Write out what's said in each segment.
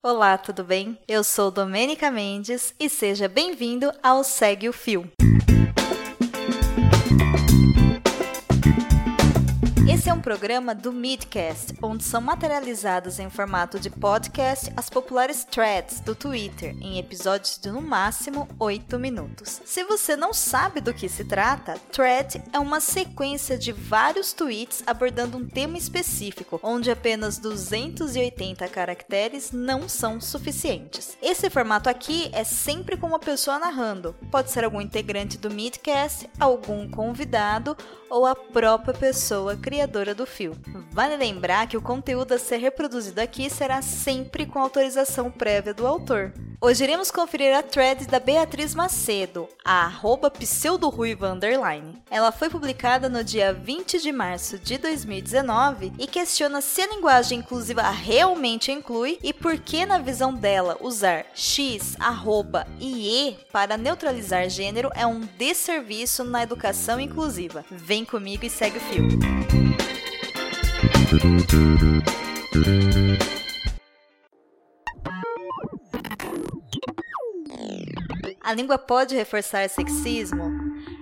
Olá, tudo bem? Eu sou Domênica Mendes e seja bem-vindo ao Segue o Fio. Esse é um programa do Midcast, onde são materializadas em formato de podcast as populares threads do Twitter, em episódios de no máximo 8 minutos. Se você não sabe do que se trata, thread é uma sequência de vários tweets abordando um tema específico, onde apenas 280 caracteres não são suficientes. Esse formato aqui é sempre com uma pessoa narrando, pode ser algum integrante do Midcast, algum convidado ou a própria pessoa criadora do fio. Vale lembrar que o conteúdo a ser reproduzido aqui será sempre com autorização prévia do autor. Hoje iremos conferir a thread da Beatriz Macedo, a arroba pseudoruiva underline. Ela foi publicada no dia 20 de março de 2019 e questiona se a linguagem inclusiva realmente inclui e por que, na visão dela, usar x, arroba e e para neutralizar gênero é um desserviço na educação inclusiva. Vem comigo e segue o fio. A língua pode reforçar sexismo?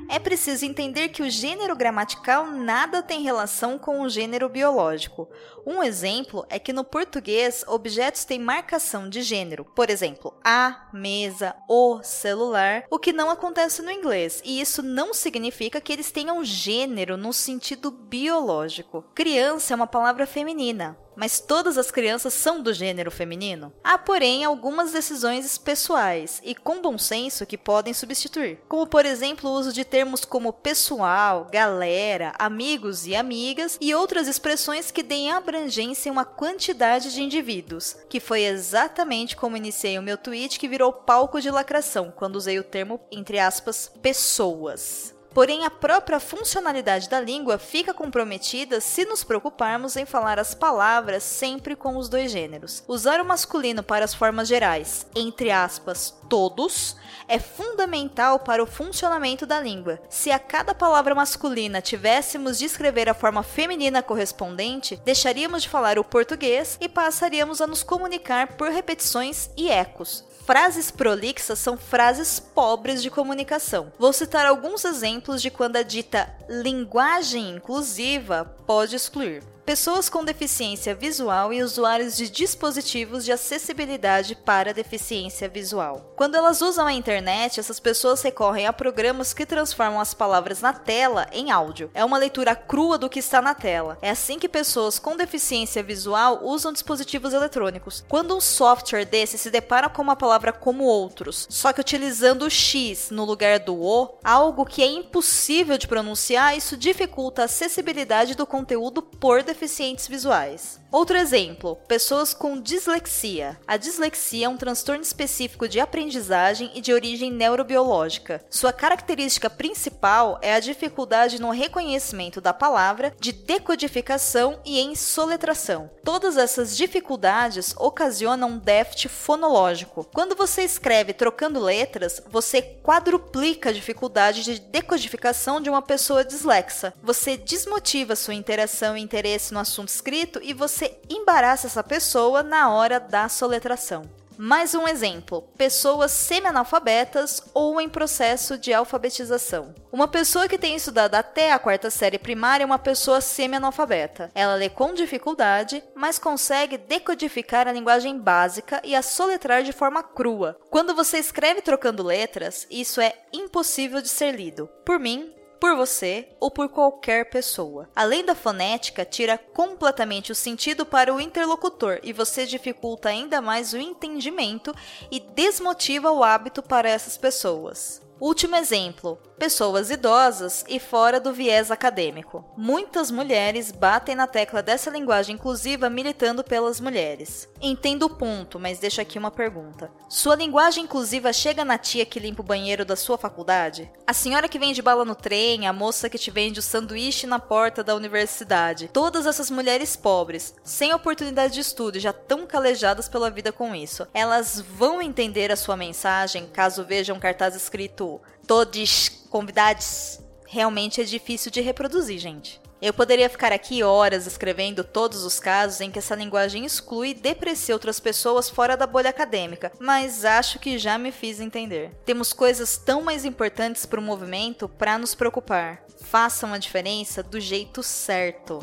É preciso entender que o gênero gramatical nada tem relação com o gênero biológico. Um exemplo é que no português objetos têm marcação de gênero, por exemplo, a, mesa, o, celular, o que não acontece no inglês, e isso não significa que eles tenham gênero no sentido biológico. Criança é uma palavra feminina, mas todas as crianças são do gênero feminino? Há, porém, algumas decisões pessoais e com bom senso que podem substituir, como por exemplo o uso de termos como pessoal, galera, amigos e amigas e outras expressões que deem abrangência a uma quantidade de indivíduos, que foi exatamente como iniciei o meu tweet que virou palco de lacração quando usei o termo entre aspas pessoas. Porém, a própria funcionalidade da língua fica comprometida se nos preocuparmos em falar as palavras sempre com os dois gêneros. Usar o masculino para as formas gerais, entre aspas, todos, é fundamental para o funcionamento da língua. Se a cada palavra masculina tivéssemos de escrever a forma feminina correspondente, deixaríamos de falar o português e passaríamos a nos comunicar por repetições e ecos. Frases prolixas são frases pobres de comunicação. Vou citar alguns exemplos de quando a dita linguagem inclusiva pode excluir pessoas com deficiência visual e usuários de dispositivos de acessibilidade para deficiência visual. Quando elas usam a internet, essas pessoas recorrem a programas que transformam as palavras na tela em áudio. É uma leitura crua do que está na tela. É assim que pessoas com deficiência visual usam dispositivos eletrônicos. Quando um software desse se depara com uma palavra como outros, só que utilizando o X no lugar do O, algo que é impossível de pronunciar, isso dificulta a acessibilidade do conteúdo por deficiência deficientes visuais. Outro exemplo: pessoas com dislexia. A dislexia é um transtorno específico de aprendizagem e de origem neurobiológica. Sua característica principal é a dificuldade no reconhecimento da palavra, de decodificação e em soletração. Todas essas dificuldades ocasionam um déficit fonológico. Quando você escreve trocando letras, você quadruplica a dificuldade de decodificação de uma pessoa dislexa. Você desmotiva sua interação e interesse no assunto escrito e você embaraça essa pessoa na hora da soletração. Mais um exemplo: pessoas semi-analfabetas ou em processo de alfabetização. Uma pessoa que tem estudado até a quarta série primária é uma pessoa semi-analfabeta. Ela lê com dificuldade, mas consegue decodificar a linguagem básica e a soletrar de forma crua. Quando você escreve trocando letras, isso é impossível de ser lido. Por mim, por você ou por qualquer pessoa. Além da fonética, tira completamente o sentido para o interlocutor e você dificulta ainda mais o entendimento e desmotiva o hábito para essas pessoas. Último exemplo: pessoas idosas e fora do viés acadêmico. Muitas mulheres batem na tecla dessa linguagem inclusiva militando pelas mulheres. Entendo o ponto, mas deixo aqui uma pergunta. Sua linguagem inclusiva chega na tia que limpa o banheiro da sua faculdade? A senhora que vende bala no trem, a moça que te vende o sanduíche na porta da universidade. Todas essas mulheres pobres, sem oportunidade de estudo já tão calejadas pela vida com isso, elas vão entender a sua mensagem caso vejam cartaz escrito todos convidados, realmente é difícil de reproduzir, gente. Eu poderia ficar aqui horas escrevendo todos os casos em que essa linguagem exclui e deprecia outras pessoas fora da bolha acadêmica, mas acho que já me fiz entender. Temos coisas tão mais importantes para o movimento para nos preocupar. Façam a diferença do jeito certo.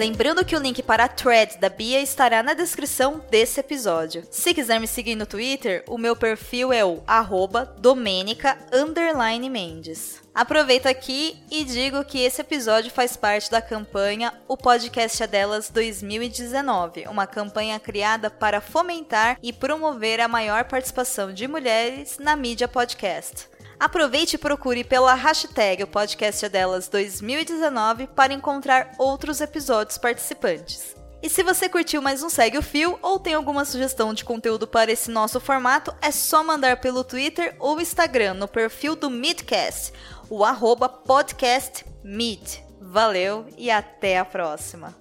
Lembrando que o link para a thread da Bia estará na descrição desse episódio. Se quiser me seguir no Twitter, o meu perfil é o arroba Mendes. Aproveito aqui e digo que esse episódio faz parte da campanha O Podcast é Delas 2019, uma campanha criada para fomentar e promover a maior participação de mulheres na mídia podcast. Aproveite e procure pela hashtag o podcast delas 2019 para encontrar outros episódios participantes. E se você curtiu mais um Segue o Fio ou tem alguma sugestão de conteúdo para esse nosso formato, é só mandar pelo Twitter ou Instagram no perfil do Midcast, o arroba. Valeu e até a próxima!